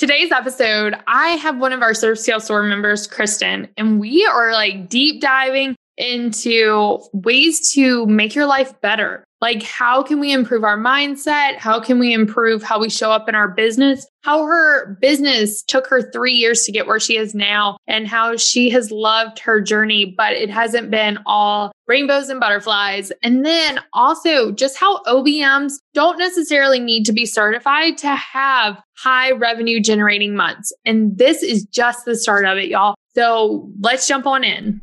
Today's episode, I have one of our Serve Scale Soar members, Kristen, and we are like deep diving into ways to make your life better. Like, how can we improve our mindset? How can we improve how we show up in our business? How her business took her three years to get where she is now, and how she has loved her journey, but it hasn't been all rainbows and butterflies. And then also just how OBMs don't necessarily need to be certified to have high revenue generating months. And this is just the start of it, y'all. So let's jump on in.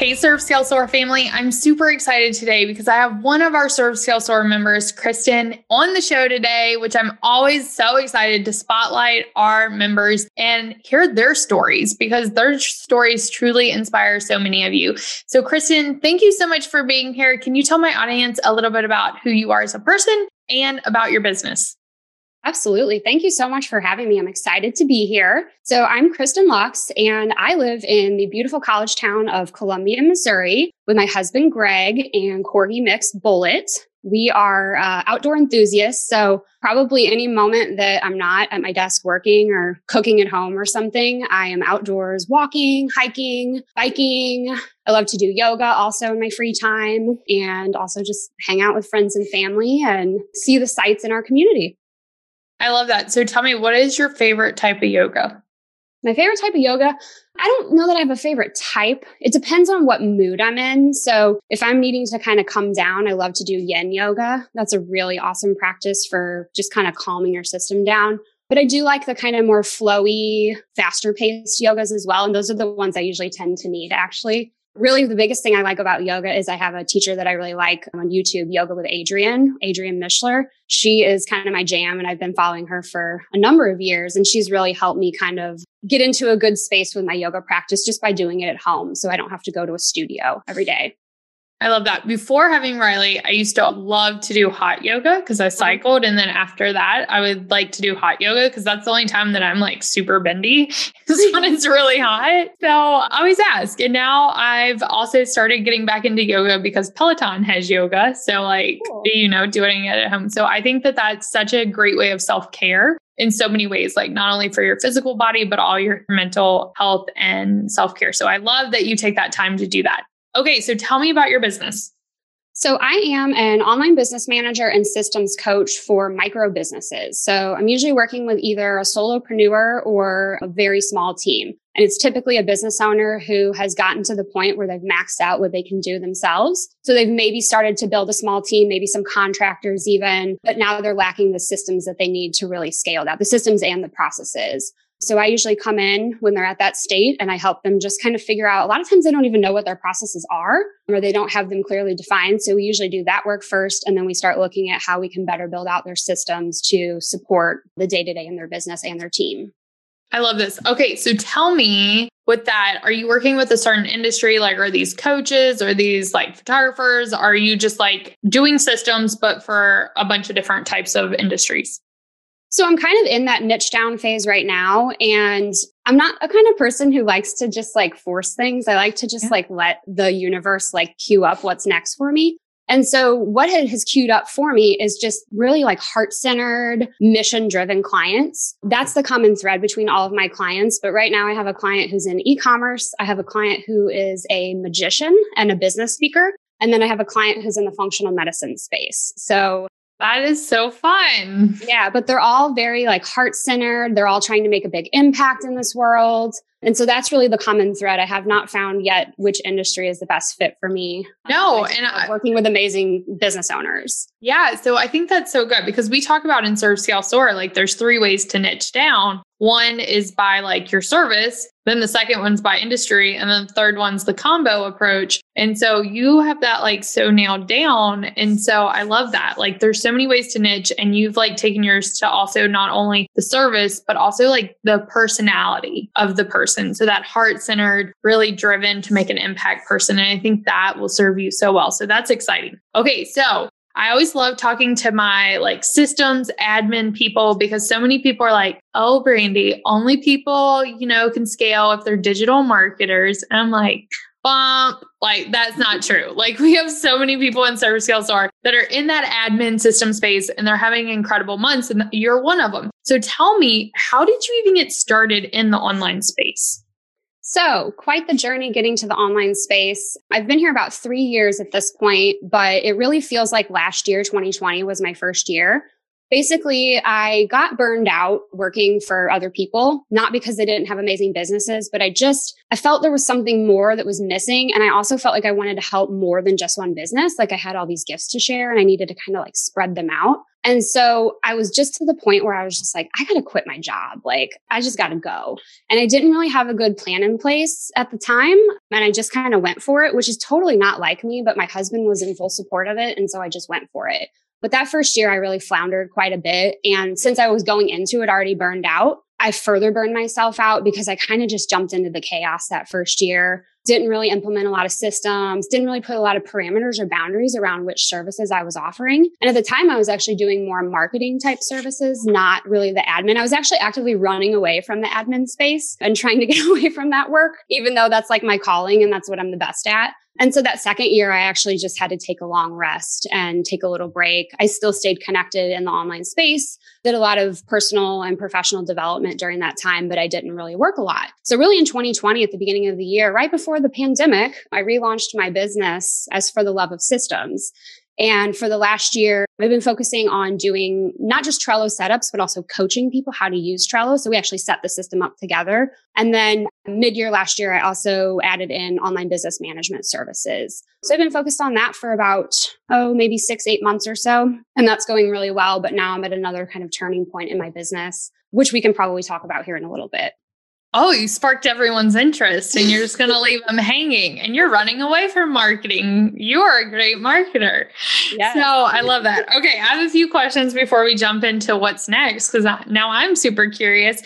Hey, Serve Scale Soar family. I'm super excited today because I have one of our Serve Scale Soar members, Kristen, on the show today, which I'm always so excited to spotlight our members and hear their stories because their stories truly inspire so many of you. So, Kristen, thank you so much for being here. Can you tell my audience a little bit about who you are as a person and about your business? Absolutely. Thank you so much for having me. I'm excited to be here. So, I'm Kristen Lux, and I live in the beautiful college town of Columbia, Missouri, with my husband, Greg, and corgi mix, Bullet. We are uh, outdoor enthusiasts. So, probably any moment that I'm not at my desk working or cooking at home or something, I am outdoors walking, hiking, biking. I love to do yoga also in my free time and also just hang out with friends and family and see the sights in our community. I love that. So tell me, what is your favorite type of yoga? My favorite type of yoga, I don't know that I have a favorite type. It depends on what mood I'm in. So if I'm needing to kind of come down, I love to do yin yoga. That's a really awesome practice for just kind of calming your system down. But I do like the kind of more flowy, faster paced yogas as well. And those are the ones I usually tend to need actually. Really, the biggest thing I like about yoga is I have a teacher that I really like on YouTube, Yoga with Adriene, Adriene Mishler. She is kind of my jam, and I've been following her for a number of years. And she's really helped me kind of get into a good space with my yoga practice just by doing it at home. So I don't have to go to a studio every day. I love that. Before having Riley, I used to love to do hot yoga because I mm-hmm. cycled. And then after that, I would like to do hot yoga because that's the only time that I'm like super bendy is when it's really hot. So I always ask. And now I've also started getting back into yoga because Peloton has yoga. So, like, cool. you know, doing it at home. So I think that that's such a great way of self care in so many ways, like not only for your physical body, but all your mental health and self care. So I love that you take that time to do that. Okay, so tell me about your business. So, I am an online business manager and systems coach for micro businesses. So, I'm usually working with either a solopreneur or a very small team. And it's typically a business owner who has gotten to the point where they've maxed out what they can do themselves. So, they've maybe started to build a small team, maybe some contractors even, but now they're lacking the systems that they need to really scale that, the systems and the processes. So I usually come in when they're at that state and I help them just kind of figure out. A lot of times they don't even know what their processes are or they don't have them clearly defined. So we usually do that work first and then we start looking at how we can better build out their systems to support the day to day in their business and their team. I love this. Okay, so tell me with that, are you working with a certain industry? Like, are these coaches or these like photographers? Are you just like doing systems, but for a bunch of different types of industries? So I'm kind of in that niche down phase right now. And I'm not a kind of person who likes to just like force things. I like to just yeah. like let the universe like queue up what's next for me. And so what has queued up for me is just really like heart centered, mission driven clients. That's the common thread between all of my clients. But right now I have a client who's in e-commerce. I have a client who is a magician and a business speaker. And then I have a client who's in the functional medicine space. So that is so fun. Yeah, but they're all very like heart centered. They're all trying to make a big impact in this world. And so that's really the common thread. I have not found yet which industry is the best fit for me. No, and I, working with amazing business owners. Yeah, so I think that's so good because we talk about in Serve Scale Soar, like there's three ways to niche down. One is by like your service, then the second one's by industry, and then the third one's the combo approach. And so you have that like so nailed down. And so I love that. Like there's so many ways to niche and you've like taken yours to also not only the service, but also like the personality of the person. So that heart centered, really driven to make an impact person. And I think that will serve you so well. So that's exciting. Okay. So I always love talking to my like systems admin people because so many people are like, oh, Brandy, only people, you know, can scale if they're digital marketers. And I'm like, bump. Like that's not true. Like we have so many people in Serve Scale Soar that are in that admin system space and they're having incredible months and you're one of them. So tell me, how did you even get started in the online space? So, quite the journey getting to the online space. I've been here about three years at this point, but it really feels like last year, 2020, was my first year basically I got burned out working for other people, not because they didn't have amazing businesses, but I just, I felt there was something more that was missing. And I also felt like I wanted to help more than just one business. Like I had all these gifts to share and I needed to kind of like spread them out. And so I was just to the point where I was just like, I got to quit my job. Like, I just got to go. And I didn't really have a good plan in place at the time. And I just kind of went for it, which is totally not like me, but my husband was in full support of it. And so I just went for it. But that first year, I really floundered quite a bit. And since I was going into it already burned out, I further burned myself out because I kind of just jumped into the chaos that first year. Didn't really implement a lot of systems, didn't really put a lot of parameters or boundaries around which services I was offering. And at the time, I was actually doing more marketing type services, not really the admin. I was actually actively running away from the admin space and trying to get away from that work, even though that's like my calling and that's what I'm the best at. And so that second year, I actually just had to take a long rest and take a little break. I still stayed connected in the online space, did a lot of personal and professional development during that time, but I didn't really work a lot. So, really, in 2020, at the beginning of the year, right before the pandemic, I relaunched my business as for the love of systems. And for the last year, I've been focusing on doing not just Trello setups, but also coaching people how to use Trello. So we actually set the system up together. And then mid year last year, I also added in online business management services. So I've been focused on that for about, oh, maybe six, eight months or so. And that's going really well. But now I'm at another kind of turning point in my business, which we can probably talk about here in a little bit oh, you sparked everyone's interest and you're just going to leave them hanging and you're running away from marketing. You are a great marketer. Yes. So I love that. Okay. I have a few questions before we jump into what's next because now I'm super curious.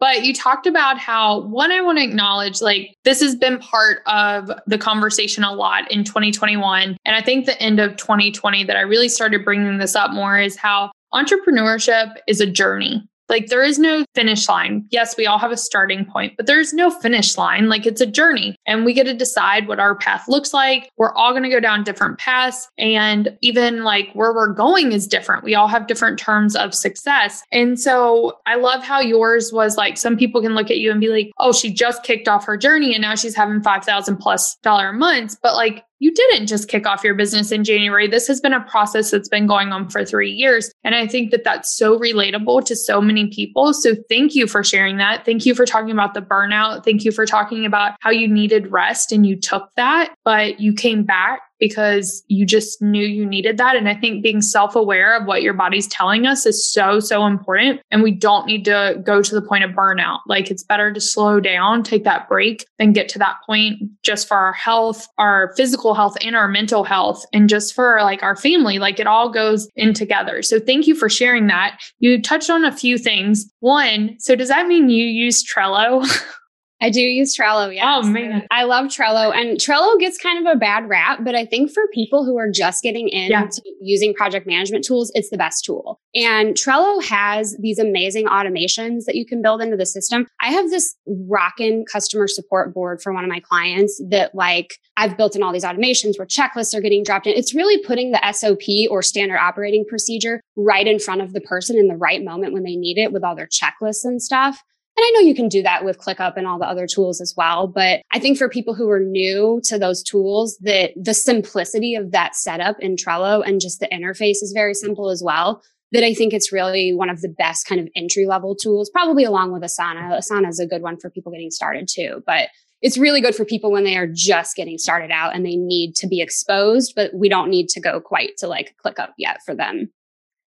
But you talked about how, one, I want to acknowledge like this has been part of the conversation a lot in 2021. And I think the end of 2020 that I really started bringing this up more is how entrepreneurship is a journey. Like there is no finish line. Yes, we all have a starting point, but there's no finish line. Like it's a journey and we get to decide what our path looks like. We're all going to go down different paths and even like where we're going is different. We all have different terms of success. And so I love how yours was like some people can look at you and be like, "Oh, she just kicked off her journey and now she's having 5,000 plus dollar months." But like you didn't just kick off your business in January. This has been a process that's been going on for three years. And I think that that's so relatable to so many people. So thank you for sharing that. Thank you for talking about the burnout. Thank you for talking about how you needed rest and you took that, but you came back because you just knew you needed that. And I think being self aware of what your body's telling us is so, so important. And we don't need to go to the point of burnout. Like it's better to slow down, take that break, and get to that point just for our health, our physical health, and our mental health, and just for like our family. Like it all goes in together. So thank you for sharing that. You touched on a few things. One, so does that mean you use Trello? I do use Trello. Yeah. Oh man. I love Trello and Trello gets kind of a bad rap, but I think for people who are just getting into yeah. using project management tools, it's the best tool. And Trello has these amazing automations that you can build into the system. I have this rockin' customer support board for one of my clients that like I've built in all these automations where checklists are getting dropped in. It's really putting the SOP or standard operating procedure right in front of the person in the right moment when they need it with all their checklists and stuff. And I know you can do that with ClickUp and all the other tools as well. But I think for people who are new to those tools, that the simplicity of that setup in Trello and just the interface is very simple as well. That I think it's really one of the best kind of entry level tools, probably along with Asana. Asana is a good one for people getting started too. But it's really good for people when they are just getting started out and they need to be exposed, but we don't need to go quite to like ClickUp yet for them.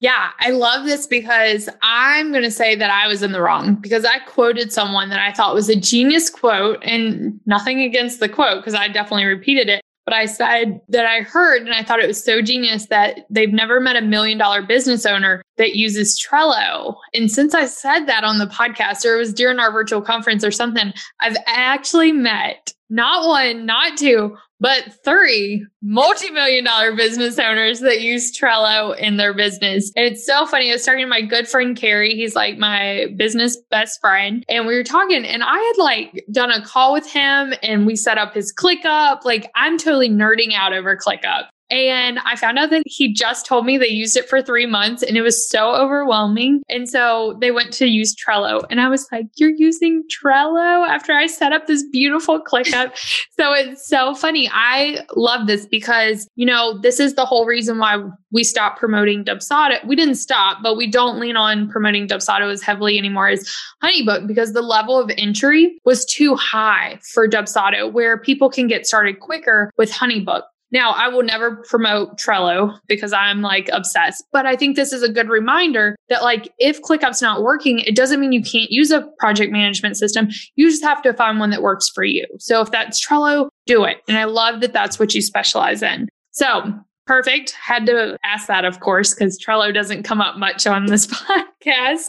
Yeah, I love this because I'm going to say that I was in the wrong because I quoted someone that I thought was a genius quote and nothing against the quote because I definitely repeated it. but I said that I heard and I thought it was so genius that they've never met a million dollar business owner that uses Trello. And since I said that on the podcast, or it was during our virtual conference or something, I've actually met not one, not two, but three multi-million dollar business owners that use Trello in their business. And it's so funny. I was talking to my good friend Carrie. He's like my business best friend. And we were talking and I had like done a call with him and we set up his ClickUp. Like I'm totally nerding out over ClickUp. And I found out that he just told me they used it for three months and it was so overwhelming. And so they went to use Trello. And I was like, You're using Trello after I set up this beautiful ClickUp. so it's so funny. I love this because, you know, this is the whole reason why we stopped promoting Dubsado. We didn't stop, but we don't lean on promoting Dubsado as heavily anymore as Honeybook because the level of entry was too high for Dubsado, where people can get started quicker with Honeybook. Now, I will never promote Trello because I'm like obsessed, but I think this is a good reminder that like if ClickUp's not working, it doesn't mean you can't use a project management system. You just have to find one that works for you. So if that's Trello, do it. And I love that that's what you specialize in. So Perfect. Had to ask that, of course, because Trello doesn't come up much on this podcast.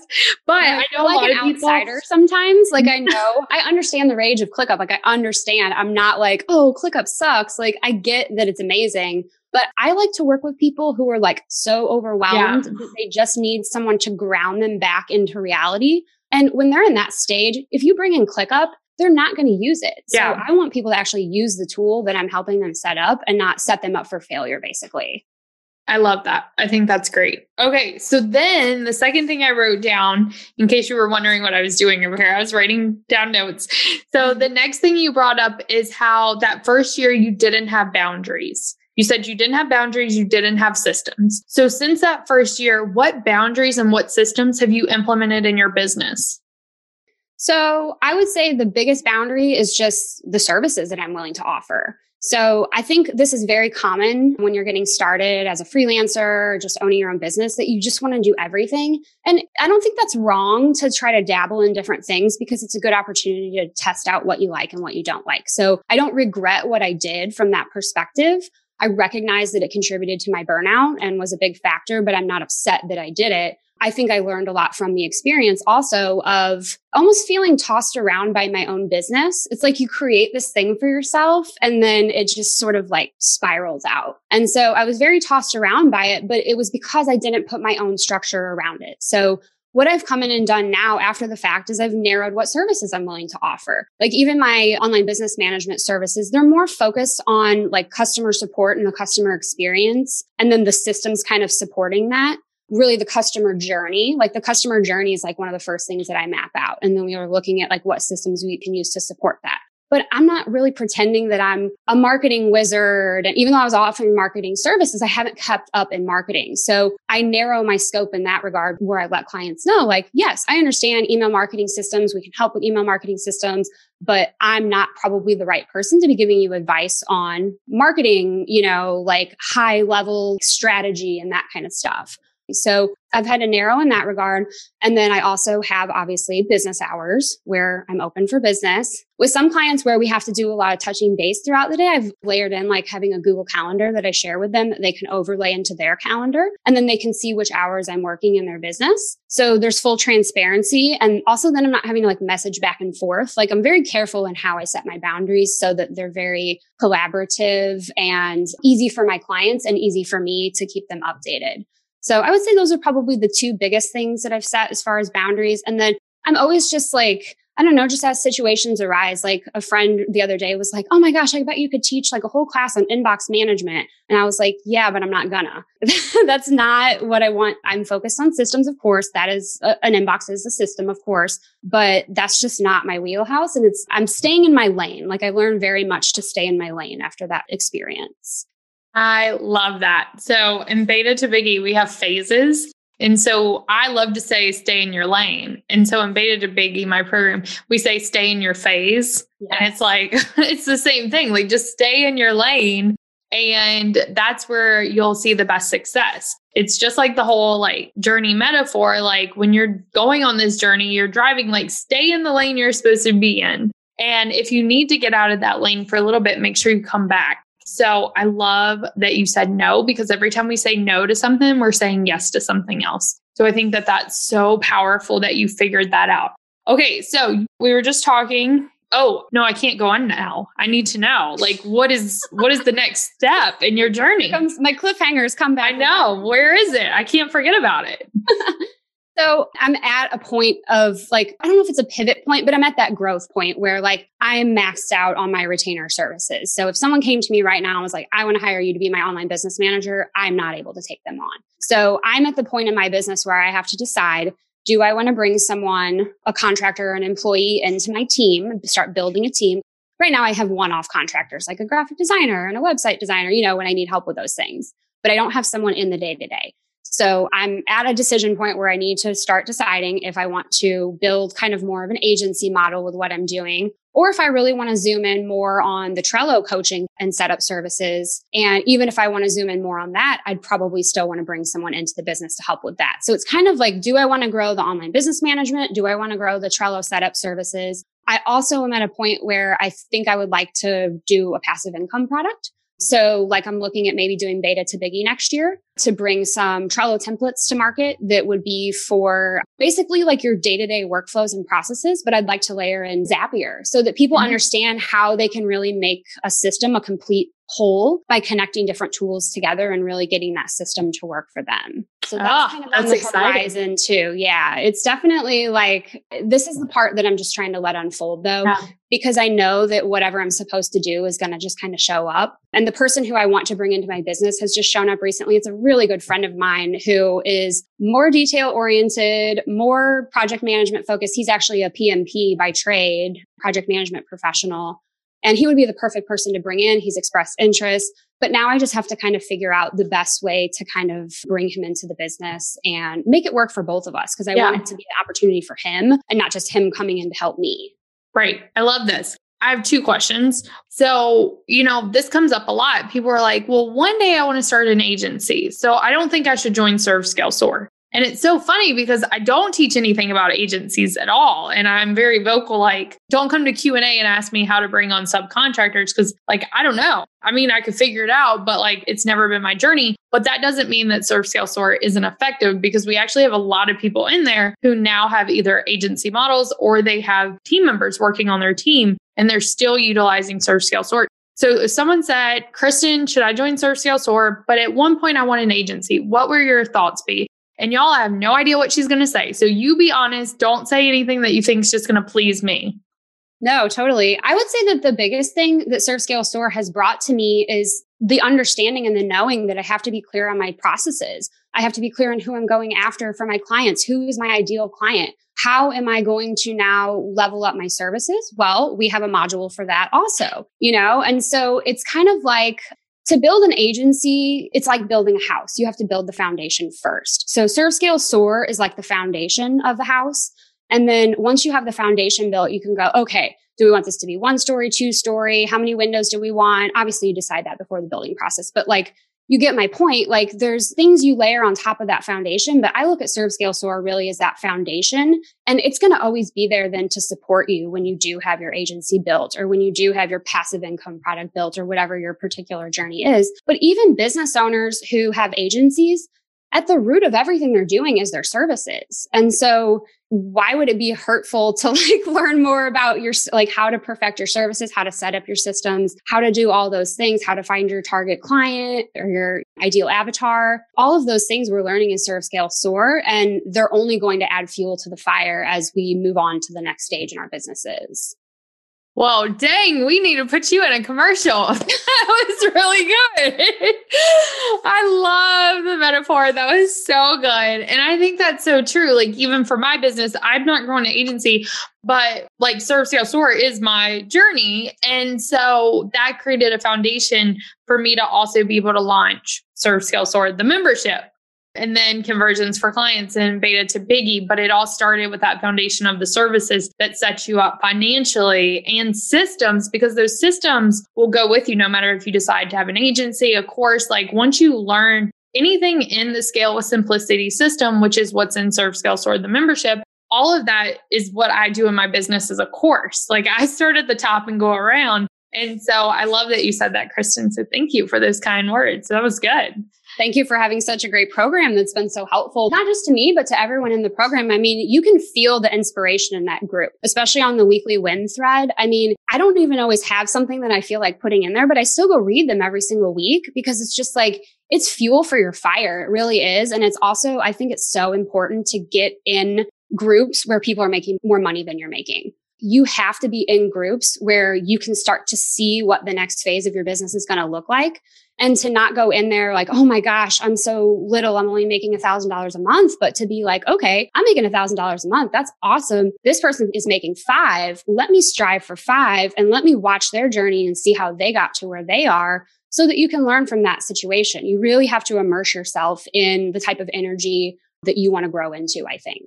But I, I know like an outsider sometimes. Like I know, I understand the rage of ClickUp. Like I understand. I'm not like, oh, ClickUp sucks. Like I get that it's amazing. But I like to work with people who are like so overwhelmed yeah. that they just need someone to ground them back into reality. And when they're in that stage, if you bring in ClickUp, they're not going to use it. So yeah. I want people to actually use the tool that I'm helping them set up and not set them up for failure, basically. I love that. I think that's great. Okay. So then the second thing I wrote down, in case you were wondering what I was doing over here, I was writing down notes. So the next thing you brought up is how that first year you didn't have boundaries. You said you didn't have boundaries, you didn't have systems. So since that first year, what boundaries and what systems have you implemented in your business? So I would say the biggest boundary is just the services that I'm willing to offer. So I think this is very common when you're getting started as a freelancer, just owning your own business, that you just want to do everything. And I don't think that's wrong to try to dabble in different things because it's a good opportunity to test out what you like and what you don't like. So I don't regret what I did from that perspective. I recognize that it contributed to my burnout and was a big factor, but I'm not upset that I did it. I think I learned a lot from the experience also of almost feeling tossed around by my own business. It's like you create this thing for yourself and then it just sort of like spirals out. And so I was very tossed around by it, but it was because I didn't put my own structure around it. So what I've come in and done now after the fact is I've narrowed what services I'm willing to offer. Like even my online business management services, they're more focused on like customer support and the customer experience and then the systems kind of supporting that really the customer journey. Like the customer journey is like one of the first things that I map out. And then we are looking at like what systems we can use to support that. But I'm not really pretending that I'm a marketing wizard. And even though I was offering marketing services, I haven't kept up in marketing. So I narrow my scope in that regard where I let clients know, like, yes, I understand email marketing systems. We can help with email marketing systems, but I'm not probably the right person to be giving you advice on marketing, you know, like high level strategy and that kind of stuff. So I've had to narrow in that regard. And then I also have obviously business hours where I'm open for business. With some clients where we have to do a lot of touching base throughout the day, I've layered in like having a Google calendar that I share with them that they can overlay into their calendar and then they can see which hours I'm working in their business. So there's full transparency. And also then I'm not having to like message back and forth. Like I'm very careful in how I set my boundaries so that they're very collaborative and easy for my clients and easy for me to keep them updated. So I would say those are probably the two biggest things that I've set as far as boundaries. And then I'm always just like, I don't know, just as situations arise. Like a friend the other day was like, Oh my gosh, I bet you could teach like a whole class on inbox management. And I was like, Yeah, but I'm not gonna. That's not what I want. I'm focused on systems, of course. That is a, an inbox is a system, of course, but that's just not my wheelhouse. And it's, I'm staying in my lane. Like I learned very much to stay in my lane after that experience. I love that. So in beta to biggie, we have phases. And so I love to say stay in your lane. And so in beta to biggie, my program, we say stay in your phase. Yes. And it's like, it's the same thing. Like just stay in your lane. And that's where you'll see the best success. It's just like the whole like journey metaphor. Like when you're going on this journey, you're driving, like stay in the lane you're supposed to be in. And if you need to get out of that lane for a little bit, make sure you come back So I love that you said no because every time we say no to something, we're saying yes to something else. So I think that that's so powerful that you figured that out. Okay, so we were just talking. Oh, no, I can't go on now. I need to know. Like what is what is the next step in your journey? Comes, my cliffhangers come back. I know. Where is it? I can't forget about it. So I'm at a point of like, I don't know if it's a pivot point, but I'm at that growth point where like I'm maxed out on my retainer services. So if someone came to me right now and was like, I want to hire you to be my online business manager, I'm not able to take them on. So I'm at the point in my business where I have to decide do I want to bring someone, a contractor, or an employee into my team, start building a team? Right now, I have one off contractors like a graphic designer and a website designer, you know, when I need help with those things, but I don't have someone in the day to day. So I'm at a decision point where I need to start deciding if I want to build kind of more of an agency model with what I'm doing, or if I really want to zoom in more on the Trello coaching and setup services. And even if I want to zoom in more on that, I'd probably still want to bring someone into the business to help with that. So it's kind of like, do I want to grow the online business management? Do I want to grow the Trello setup services? I also am at a point where I think I would like to do a passive income product. So like I'm looking at maybe doing beta to biggie next year to bring some Trello templates to market that would be for basically like your day to day workflows and processes. But I'd like to layer in Zapier so that people mm-hmm. understand how they can really make a system a complete whole by connecting different tools together and really getting that system to work for them. So that's oh, kind of that's on the exciting. horizon too. Yeah, it's definitely like this is the part that I'm just trying to let unfold though, yeah. because I know that whatever I'm supposed to do is going to just kind of show up. And the person who I want to bring into my business has just shown up recently. It's a really good friend of mine who is more detail oriented, more project management focused. He's actually a PMP by trade, project management professional. And he would be the perfect person to bring in. He's expressed interest. But now I just have to kind of figure out the best way to kind of bring him into the business and make it work for both of us because I yeah. want it to be an opportunity for him and not just him coming in to help me. Right. I love this. I have two questions. So, you know, this comes up a lot. People are like, well, one day I want to start an agency. So I don't think I should join Serve Scale Soar. And it's so funny because I don't teach anything about agencies at all. And I'm very vocal, like, don't come to Q&A and ask me how to bring on subcontractors because like, I don't know. I mean, I could figure it out, but like, it's never been my journey. But that doesn't mean that Serve Scale Soar isn't effective because we actually have a lot of people in there who now have either agency models or they have team members working on their team and they're still utilizing Serve Scale Soar So if someone said, Kristen, should I join Serve Scale Soar? But at one point I want an agency. What would your thoughts be? And y'all have no idea what she's going to say. So you be honest. Don't say anything that you think is just going to please me. No, totally. I would say that the biggest thing that Serve Scale Soar has brought to me is the understanding and the knowing that I have to be clear on my processes. I have to be clear on who I'm going after for my clients. Who is my ideal client? How am I going to now level up my services? Well, we have a module for that also, you know? And so it's kind of like to build an agency, it's like building a house. You have to build the foundation first. So Serve Scale Soar is like the foundation of the house. And then once you have the foundation built, you can go, okay, do we want this to be one story, two story? How many windows do we want? Obviously, you decide that before the building process, but like you get my point. Like there's things you layer on top of that foundation, but I look at Serve Scale Soar really as that foundation. And it's going to always be there then to support you when you do have your agency built or when you do have your passive income product built or whatever your particular journey is. But even business owners who have agencies, at the root of everything they're doing is their services. And so why would it be hurtful to like learn more about your like how to perfect your services, how to set up your systems, how to do all those things, how to find your target client or your ideal avatar. All of those things we're learning in Serve Scale Soar and they're only going to add fuel to the fire as we move on to the next stage in our businesses. Well, dang, we need to put you in a commercial. that was really good. I love the metaphor. That was so good. And I think that's so true. Like, even for my business, I've not grown an agency, but like Serve Scale Soar is my journey. And so that created a foundation for me to also be able to launch Serve Scale Soar, the membership and then conversions for clients and beta to biggie. But it all started with that foundation of the services that set you up financially and systems because those systems will go with you no matter if you decide to have an agency, a course. Like once you learn anything in the Scale with Simplicity system, which is what's in Serve Scale Soar, the membership, all of that is what I do in my business as a course. Like I start at the top and go around And so I love that you said that, Kristen. So thank you for those kind words. That was good. Thank you for having such a great program that's been so helpful, not just to me, but to everyone in the program. I mean, you can feel the inspiration in that group, especially on the weekly win thread. I mean, I don't even always have something that I feel like putting in there, but I still go read them every single week because it's just like, it's fuel for your fire. It really is. And it's also, I think it's so important to get in groups where people are making more money than you're making you have to be in groups where you can start to see what the next phase of your business is going to look like and to not go in there like, oh my gosh, I'm so little. I'm only making a thousand dollars a month, but to be like, okay, I'm making a thousand dollars a month. That's awesome. This person is making five. Let me strive for five and let me watch their journey and see how they got to where they are so that you can learn from that situation. You really have to immerse yourself in the type of energy that you want to grow into, I think.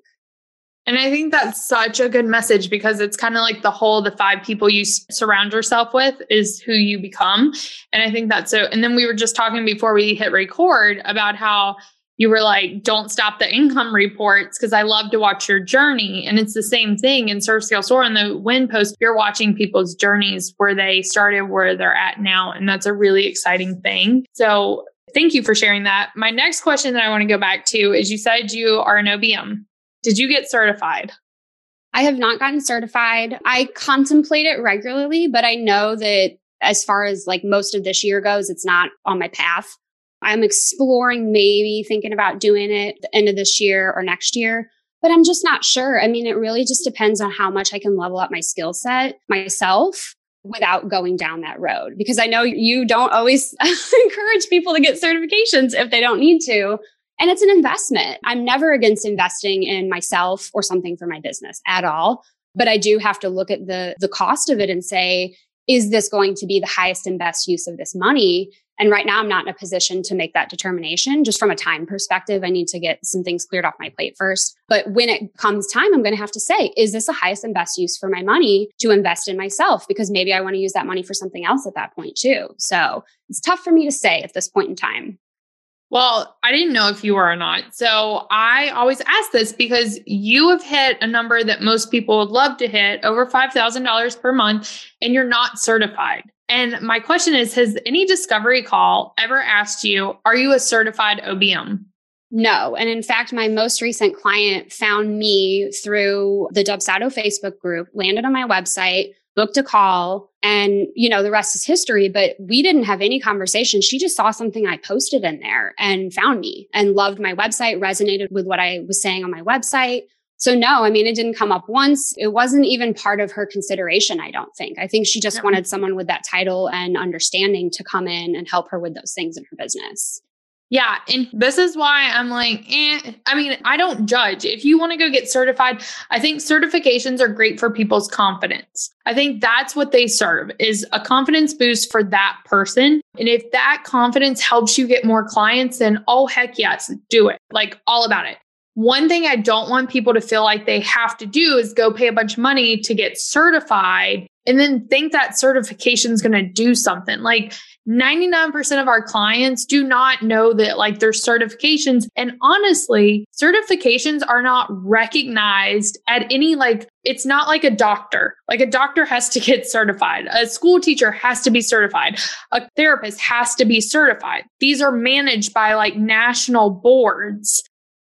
And I think that's such a good message because it's kind of like the whole the five people you surround yourself with is who you become. And I think that's so. And then we were just talking before we hit record about how you were like, don't stop the income reports because I love to watch your journey. And it's the same thing in Serve Scale Soar in the Win Post. You're watching people's journeys where they started, where they're at now. And that's a really exciting thing. So thank you for sharing that. My next question that I want to go back to is you said you are an OBM. Did you get certified? I have not gotten certified. I contemplate it regularly, but I know that as far as like most of this year goes, it's not on my path. I'm exploring maybe thinking about doing it the end of this year or next year, but I'm just not sure. I mean, it really just depends on how much I can level up my skill set myself without going down that road because I know you don't always encourage people to get certifications if they don't need to. And it's an investment. I'm never against investing in myself or something for my business at all. But I do have to look at the, the cost of it and say, is this going to be the highest and best use of this money? And right now I'm not in a position to make that determination. Just from a time perspective, I need to get some things cleared off my plate first. But when it comes time, I'm going to have to say, is this the highest and best use for my money to invest in myself? Because maybe I want to use that money for something else at that point too. So it's tough for me to say at this point in time. Well, I didn't know if you were or not. So I always ask this because you have hit a number that most people would love to hit over $5,000 per month, and you're not certified. And my question is Has any discovery call ever asked you, Are you a certified OBM? No. And in fact, my most recent client found me through the Dubsado Facebook group, landed on my website, booked a call and you know the rest is history but we didn't have any conversation. She just saw something i posted in there and found me and loved my website resonated with what i was saying on my website. So no i mean it didn't come up once. It wasn't even part of her consideration i don't think. I think she just yeah. wanted someone with that title and understanding to come in and help her with those things in her business yeah. And this is why I'm like, eh. I mean, I don't judge. If you want to go get certified, I think certifications are great for people's confidence. I think that's what they serve is a confidence boost for that person. And if that confidence helps you get more clients, then oh, heck yes, do it. Like all about it. One thing I don't want people to feel like they have to do is go pay a bunch of money to get certified and then think that certification is going to do something. Like 99% of our clients do not know that like their certifications and honestly, certifications are not recognized at any like it's not like a doctor. Like a doctor has to get certified. A school teacher has to be certified. A therapist has to be certified. These are managed by like national boards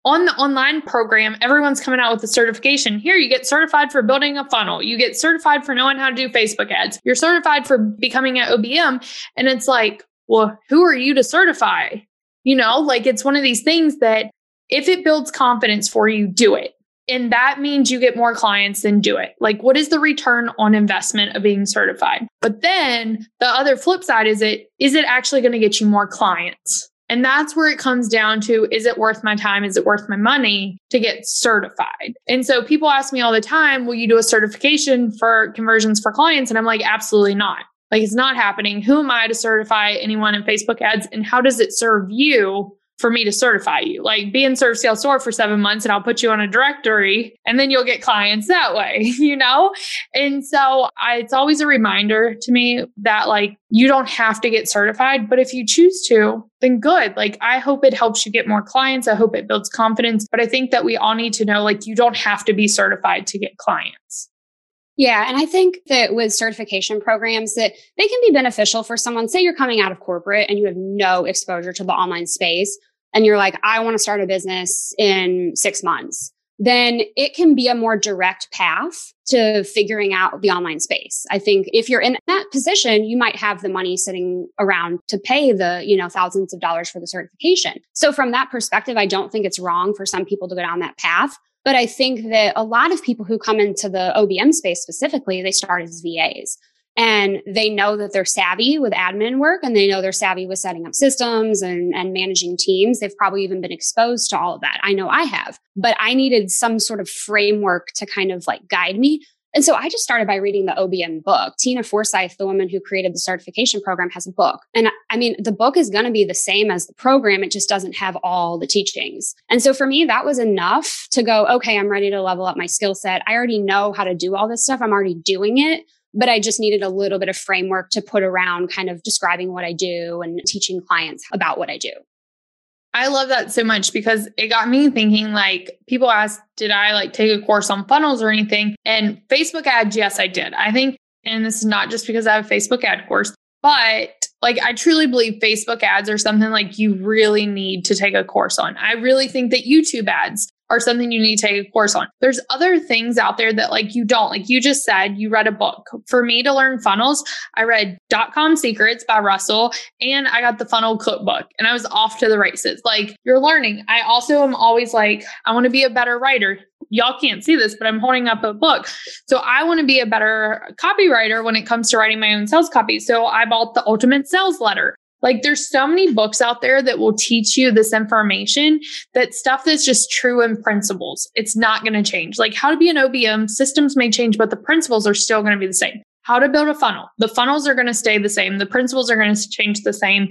on the online program, everyone's coming out with a certification. Here, you get certified for building a funnel. You get certified for knowing how to do Facebook ads. You're certified for becoming an OBM. And it's like, well, who are you to certify? You know, like it's one of these things that if it builds confidence for you, do it. And that means you get more clients, than do it. Like, what is the return on investment of being certified? But then the other flip side is it, is it actually going to get you more clients? And that's where it comes down to is it worth my time? Is it worth my money to get certified? And so people ask me all the time, will you do a certification for conversions for clients? And I'm like, absolutely not. Like it's not happening. Who am I to certify anyone in Facebook ads? And how does it serve you for me to certify you. Like be in Serve Scale Soar for seven months and I'll put you on a directory and then you'll get clients that way, you know? And so I, it's always a reminder to me that like you don't have to get certified, but if you choose to, then good. Like I hope it helps you get more clients. I hope it builds confidence. But I think that we all need to know like you don't have to be certified to get clients. Yeah. And I think that with certification programs that they can be beneficial for someone. Say you're coming out of corporate and you have no exposure to the online space and you're like, I want to start a business in six months. Then it can be a more direct path to figuring out the online space. I think if you're in that position, you might have the money sitting around to pay the, you know, thousands of dollars for the certification. So from that perspective, I don't think it's wrong for some people to go down that path. But I think that a lot of people who come into the OBM space specifically, they start as VAs and they know that they're savvy with admin work and they know they're savvy with setting up systems and, and managing teams. They've probably even been exposed to all of that. I know I have, but I needed some sort of framework to kind of like guide me. And so I just started by reading the OBM book. Tina Forsyth, the woman who created the certification program, has a book. And I mean, the book is going to be the same as the program. It just doesn't have all the teachings. And so for me, that was enough to go, okay, I'm ready to level up my skill set. I already know how to do all this stuff. I'm already doing it but I just needed a little bit of framework to put around kind of describing what I do and teaching clients about what I do. I love that so much because it got me thinking like people ask, did I like take a course on funnels or anything? And Facebook ads, yes, I did. I think, and this is not just because I have a Facebook ad course, but like I truly believe Facebook ads are something like you really need to take a course on. I really think that YouTube ads are something you need to take a course on. There's other things out there that like you don't. Like you just said, you read a book. For me to learn funnels, I read Dot Com Secrets by Russell and I got the funnel cookbook and I was off to the races. Like you're learning. I also am always like, I want to be a better writer. Y'all can't see this, but I'm holding up a book. So I want to be a better copywriter when it comes to writing my own sales copy. So I bought the ultimate sales letter. Like there's so many books out there that will teach you this information that stuff that's just true in principles. It's not going to change. Like how to be an OBM, systems may change, but the principles are still going to be the same. How to build a funnel. The funnels are going to stay the same. The principles are going to change the same.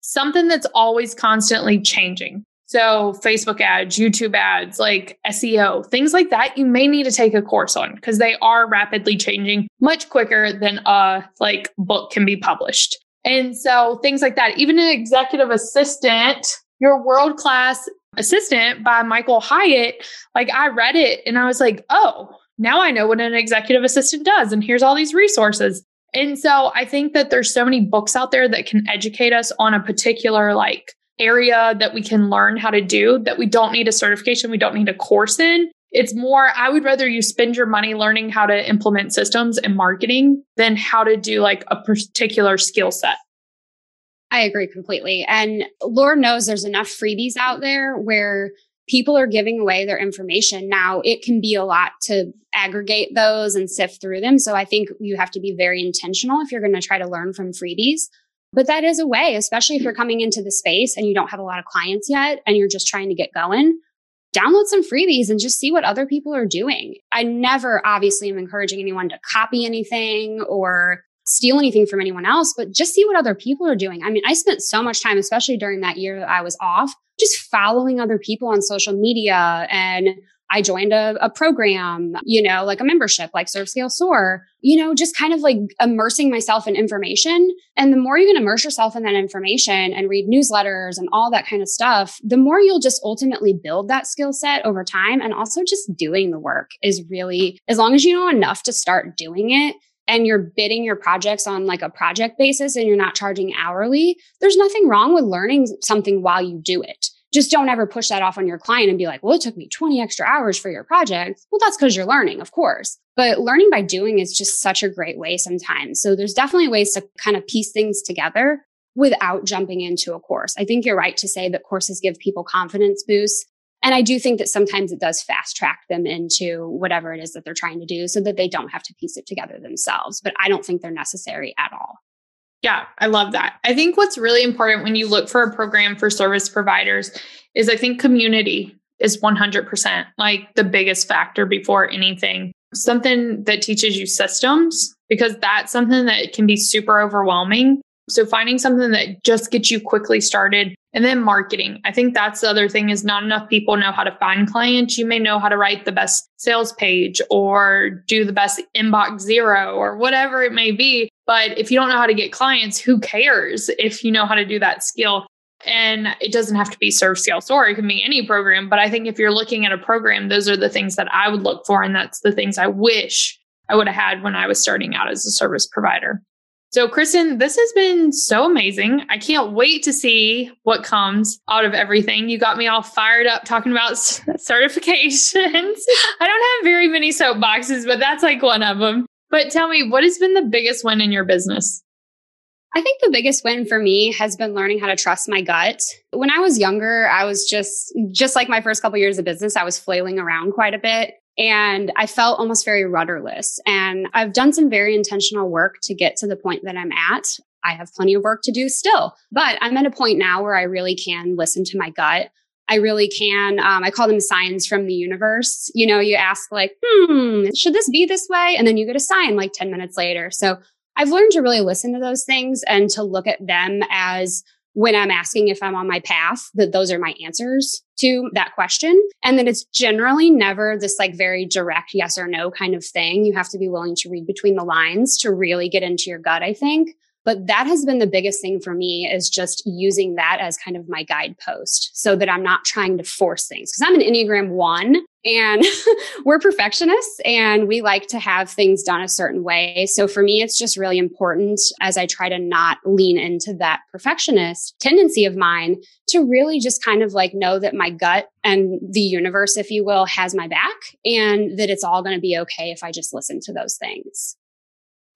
Something that's always constantly changing. So Facebook ads, YouTube ads, like SEO, things like that, you may need to take a course on because they are rapidly changing much quicker than a like book can be published. And so things like that, even an executive assistant, your world class assistant by Michael Hyatt, like I read it and I was like, oh, now I know what an executive assistant does. And here's all these resources. And so I think that there's so many books out there that can educate us on a particular like area that we can learn how to do that we don't need a certification, we don't need a course in. It's more, I would rather you spend your money learning how to implement systems and marketing than how to do like a particular skill set. I agree completely. And Lord knows there's enough freebies out there where people are giving away their information. Now, it can be a lot to aggregate those and sift through them. So I think you have to be very intentional if you're going to try to learn from freebies. But that is a way, especially if you're coming into the space and you don't have a lot of clients yet and you're just trying to get going download some freebies and just see what other people are doing. I never obviously am encouraging anyone to copy anything or steal anything from anyone else, but just see what other people are doing. I mean, I spent so much time, especially during that year that I was off, just following other people on social media and I joined a, a program, you know, like a membership, like Serve Scale Soar, you know, just kind of like immersing myself in information. And the more you can immerse yourself in that information and read newsletters and all that kind of stuff, the more you'll just ultimately build that skill set over time. And also just doing the work is really, as long as you know enough to start doing it, and you're bidding your projects on like a project basis and you're not charging hourly, there's nothing wrong with learning something while you do it just don't ever push that off on your client and be like, well, it took me 20 extra hours for your project. Well, that's because you're learning, of course. But learning by doing is just such a great way sometimes. So there's definitely ways to kind of piece things together without jumping into a course. I think you're right to say that courses give people confidence boosts. And I do think that sometimes it does fast track them into whatever it is that they're trying to do so that they don't have to piece it together themselves. But I don't think they're necessary at all. Yeah, I love that. I think what's really important when you look for a program for service providers is I think community is 100% like the biggest factor before anything. Something that teaches you systems, because that's something that can be super overwhelming. So finding something that just gets you quickly started and then marketing. I think that's the other thing is not enough people know how to find clients. You may know how to write the best sales page or do the best inbox zero or whatever it may be. But if you don't know how to get clients, who cares if you know how to do that skill? And it doesn't have to be serve scale soar. It can be any program. But I think if you're looking at a program, those are the things that I would look for. And that's the things I wish I would have had when I was starting out as a service provider. So, Kristen, this has been so amazing. I can't wait to see what comes out of everything. You got me all fired up talking about certifications. I don't have very many soapboxes, but that's like one of them. But tell me, what has been the biggest win in your business? I think the biggest win for me has been learning how to trust my gut. When I was younger, I was just just like my first couple years of business, I was flailing around quite a bit and I felt almost very rudderless. And I've done some very intentional work to get to the point that I'm at. I have plenty of work to do still, but I'm at a point now where I really can listen to my gut. I really can. Um, I call them signs from the universe. You know, you ask like, hmm, should this be this way? And then you get a sign like 10 minutes later. So I've learned to really listen to those things and to look at them as when I'm asking if I'm on my path, that those are my answers to that question. And that it's generally never this like very direct yes or no kind of thing. You have to be willing to read between the lines to really get into your gut, I think. But that has been the biggest thing for me is just using that as kind of my guidepost so that I'm not trying to force things. Cause I'm an Enneagram one and we're perfectionists and we like to have things done a certain way. So for me, it's just really important as I try to not lean into that perfectionist tendency of mine to really just kind of like know that my gut and the universe, if you will, has my back and that it's all going to be okay if I just listen to those things.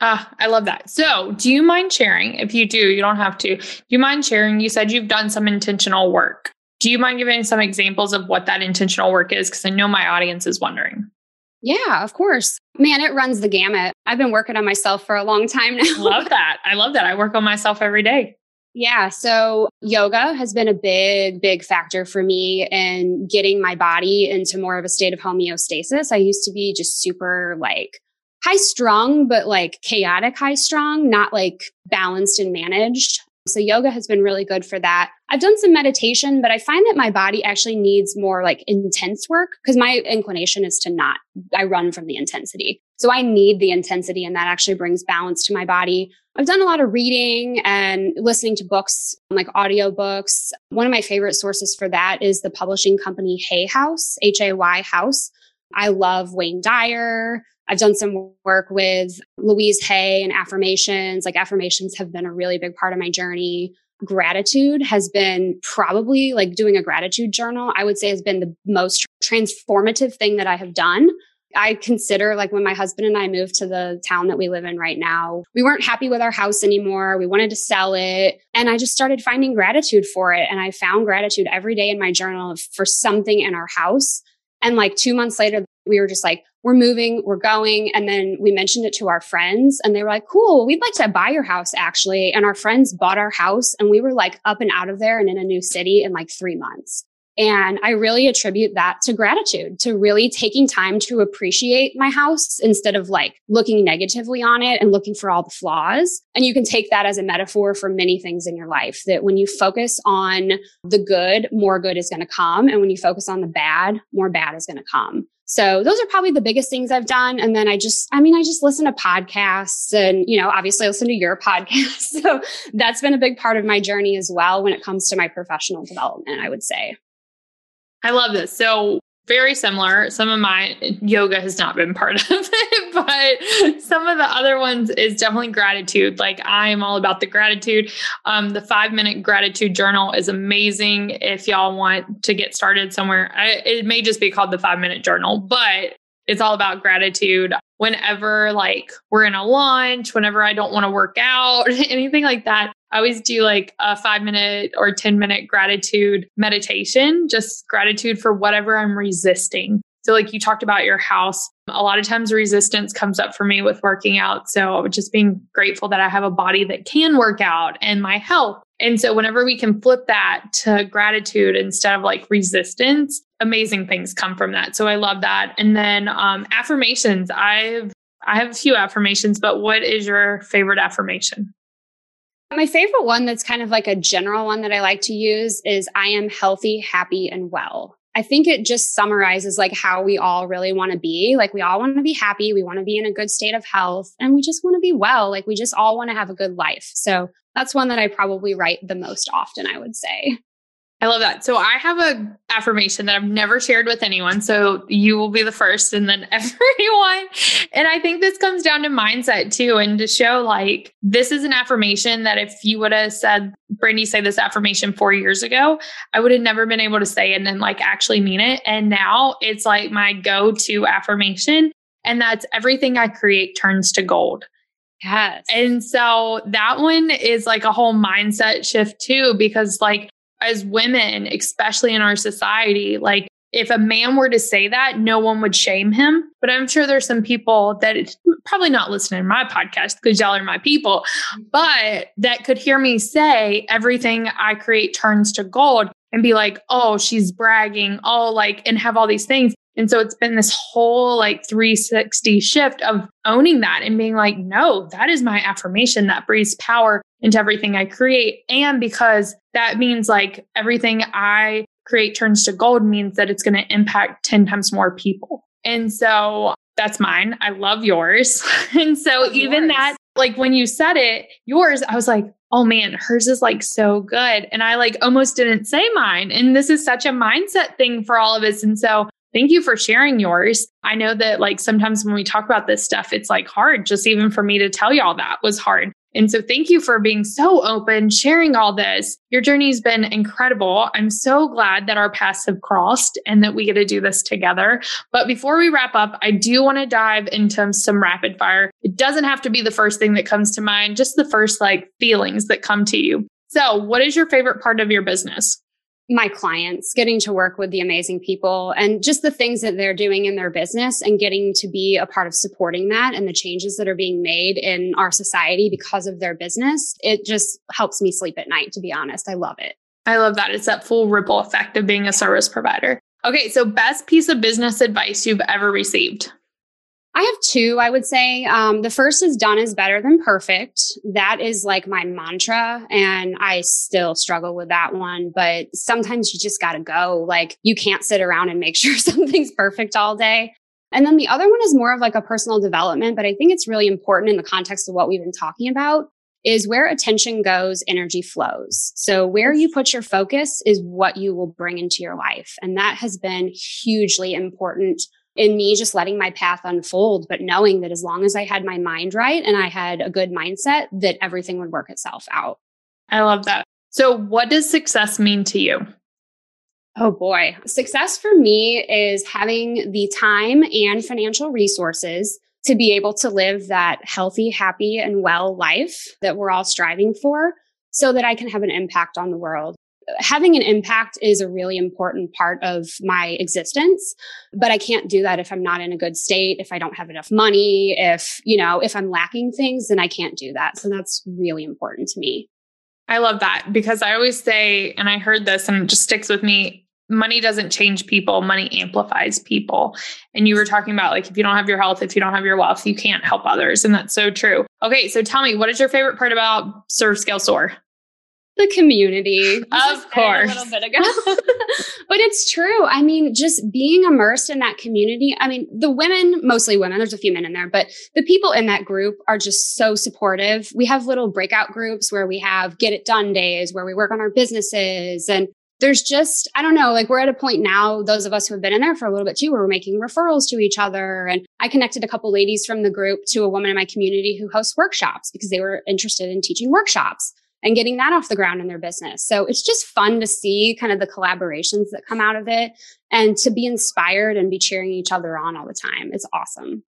Ah, I love that. So, do you mind sharing? If you do, you don't have to. Do you mind sharing? You said you've done some intentional work. Do you mind giving some examples of what that intentional work is? Because I know my audience is wondering. Yeah, of course. Man, it runs the gamut. I've been working on myself for a long time now. love that. I love that. I work on myself every day. Yeah. So yoga has been a big, big factor for me in getting my body into more of a state of homeostasis. I used to be just super like high strung, but like chaotic high strung, not like balanced and managed. So yoga has been really good for that. I've done some meditation, but I find that my body actually needs more like intense work because my inclination is to not, I run from the intensity. So I need the intensity and that actually brings balance to my body. I've done a lot of reading and listening to books, like audiobooks. One of my favorite sources for that is the publishing company Hay House, H A Y House. I love Wayne Dyer. I've done some work with Louise Hay and affirmations. Like affirmations have been a really big part of my journey. Gratitude has been probably like doing a gratitude journal, I would say has been the most transformative thing that I have done. I consider like when my husband and I moved to the town that we live in right now, we weren't happy with our house anymore. We wanted to sell it. And I just started finding gratitude for it. And I found gratitude every day in my journal for something in our house. And like two months later, we were just like, we're moving, we're going. And then we mentioned it to our friends and they were like, cool, we'd like to buy your house actually. And our friends bought our house and we were like up and out of there and in a new city in like three months. And I really attribute that to gratitude, to really taking time to appreciate my house instead of like looking negatively on it and looking for all the flaws. And you can take that as a metaphor for many things in your life that when you focus on the good, more good is going to come. And when you focus on the bad, more bad is going to come. So those are probably the biggest things I've done. And then I just, I mean, I just listen to podcasts and, you know, obviously I listen to your podcast. So that's been a big part of my journey as well when it comes to my professional development, I would say. I love this. So very similar. Some of my yoga has not been part of it, but some of the other ones is definitely gratitude. Like I am all about the gratitude. Um, the five minute gratitude journal is amazing. If y'all want to get started somewhere, I, it may just be called the five minute journal, but it's all about gratitude. Whenever like we're in a lunch, whenever I don't want to work out, anything like that, I always do like a five minute or 10 minute gratitude meditation, just gratitude for whatever I'm resisting. So, like you talked about your house, a lot of times resistance comes up for me with working out. So, just being grateful that I have a body that can work out and my health. And so, whenever we can flip that to gratitude instead of like resistance, amazing things come from that. So, I love that. And then um, affirmations. I've I have a few affirmations, but what is your favorite affirmation? My favorite one that's kind of like a general one that I like to use is I am healthy, happy, and well. I think it just summarizes like how we all really want to be. Like we all want to be happy. We want to be in a good state of health and we just want to be well. Like we just all want to have a good life. So that's one that I probably write the most often, I would say. I love that. So I have a affirmation that I've never shared with anyone. So you will be the first and then everyone. And I think this comes down to mindset too and to show like this is an affirmation that if you would have said Brandy say this affirmation 4 years ago, I would have never been able to say it and then like actually mean it. And now it's like my go-to affirmation and that's everything I create turns to gold. Yes. And so that one is like a whole mindset shift too, because like as women, especially in our society, like if a man were to say that, no one would shame him. But I'm sure there's some people that probably not listening to my podcast because y'all are my people, but that could hear me say everything I create turns to gold and be like, oh, she's bragging, oh, like, and have all these things. And so it's been this whole like 360 shift of owning that and being like, no, that is my affirmation that breathes power into everything I create. And because that means like everything I create turns to gold means that it's going to impact 10 times more people. And so that's mine. I love yours. and so love even yours. that, like when you said it, yours, I was like, oh man, hers is like so good. And I like almost didn't say mine. And this is such a mindset thing for all of us. And so Thank you for sharing yours. I know that like sometimes when we talk about this stuff, it's like hard just even for me to tell y'all that was hard. And so thank you for being so open, sharing all this. Your journey's been incredible. I'm so glad that our paths have crossed and that we get to do this together. But before we wrap up, I do want to dive into some rapid fire. It doesn't have to be the first thing that comes to mind, just the first like feelings that come to you. So, what is your favorite part of your business? My clients, getting to work with the amazing people and just the things that they're doing in their business and getting to be a part of supporting that and the changes that are being made in our society because of their business. It just helps me sleep at night, to be honest. I love it. I love that. It's that full ripple effect of being a service provider. Okay, so best piece of business advice you've ever received. I have two, I would say. Um, the first is done is better than perfect. That is like my mantra. And I still struggle with that one, but sometimes you just got to go. Like you can't sit around and make sure something's perfect all day. And then the other one is more of like a personal development, but I think it's really important in the context of what we've been talking about is where attention goes, energy flows. So where you put your focus is what you will bring into your life. And that has been hugely important in me just letting my path unfold, but knowing that as long as I had my mind right and I had a good mindset, that everything would work itself out. I love that. So, what does success mean to you? Oh boy. Success for me is having the time and financial resources to be able to live that healthy, happy, and well life that we're all striving for so that I can have an impact on the world having an impact is a really important part of my existence but i can't do that if i'm not in a good state if i don't have enough money if you know if i'm lacking things then i can't do that. So that's really important to me. I love that because i always say and i heard this and it just sticks with me money doesn't change people money amplifies people. And you were talking about like if you don't have your health if you don't have your wealth you can't help others and that's so true. Okay so tell me what is your favorite part about serve scale soar the community. Of course. A little bit ago. but it's true. I mean, just being immersed in that community. I mean, the women, mostly women, there's a few men in there, but the people in that group are just so supportive. We have little breakout groups where we have get it done days where we work on our businesses and there's just, I don't know, like we're at a point now, those of us who have been in there for a little bit too, where we're making referrals to each other. And I connected a couple ladies from the group to a woman in my community who hosts workshops because they were interested in teaching workshops and getting that off the ground in their business. So it's just fun to see kind of the collaborations that come out of it and to be inspired and be cheering each other on all the time. It's awesome.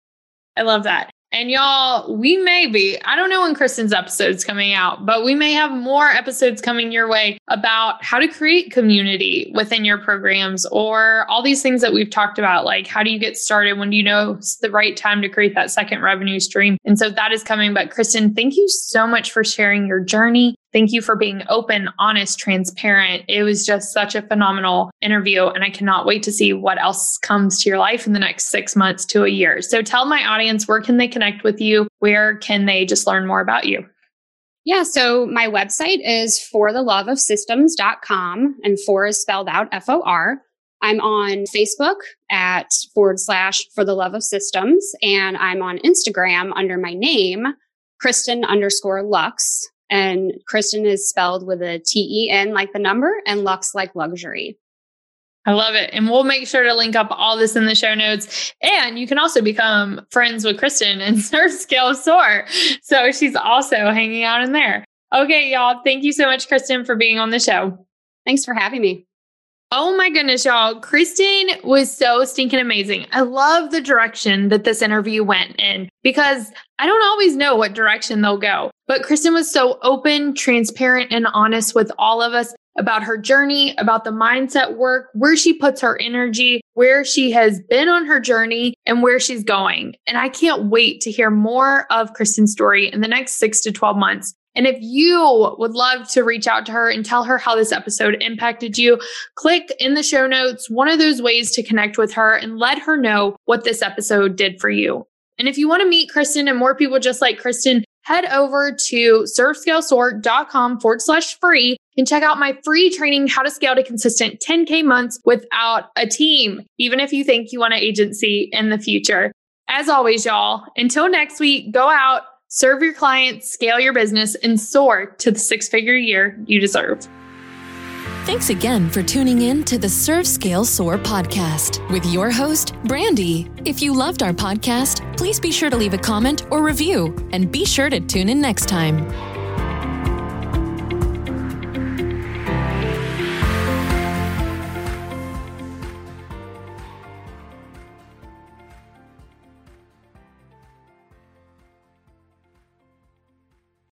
I love that. And y'all, we may be, I don't know when Kristen's episode's coming out, but we may have more episodes coming your way about how to create community within your programs or all these things that we've talked about. Like, how do you get started? When do you know it's the right time to create that second revenue stream? And so that is coming. But Kristen, thank you so much for sharing your journey. Thank you for being open, honest, transparent. It was just such a phenomenal interview. And I cannot wait to see what else comes to your life in the next six months to a year. So tell my audience where can they connect with you? Where can they just learn more about you? Yeah, so my website is fortheloveofsystems.com and for is spelled out F O R. I'm on Facebook at forward slash for the love of systems, and I'm on Instagram under my name, Kristen underscore Lux. And Kristen is spelled with a T E N like the number and Lux like luxury. I love it. And we'll make sure to link up all this in the show notes. And you can also become friends with Kristen and Serve Scale Soar. So she's also hanging out in there. Okay, y'all. Thank you so much, Kristen, for being on the show. Thanks for having me. Oh my goodness, y'all. Kristen was so stinking amazing. I love the direction that this interview went in because I don't always know what direction they'll go. But Kristen was so open, transparent, and honest with all of us about her journey, about the mindset work, where she puts her energy, where she has been on her journey, and where she's going. And I can't wait to hear more of Kristen's story in the next six to 12 months. And if you would love to reach out to her and tell her how this episode impacted you, click in the show notes one of those ways to connect with her and let her know what this episode did for you. And if you want to meet Kristen and more people just like Kristen, head over to servescalesoar.com forward slash free and check out my free training, How to Scale to Consistent 10K months without a team, even if you think you want an agency in the future. As always, y'all, until next week, go out, serve your clients, scale your business, and soar to the six figure year you deserve. Thanks again for tuning in to the Serve Scale Soar podcast with your host, Brandy. If you loved our podcast, please be sure to leave a comment or review and be sure to tune in next time.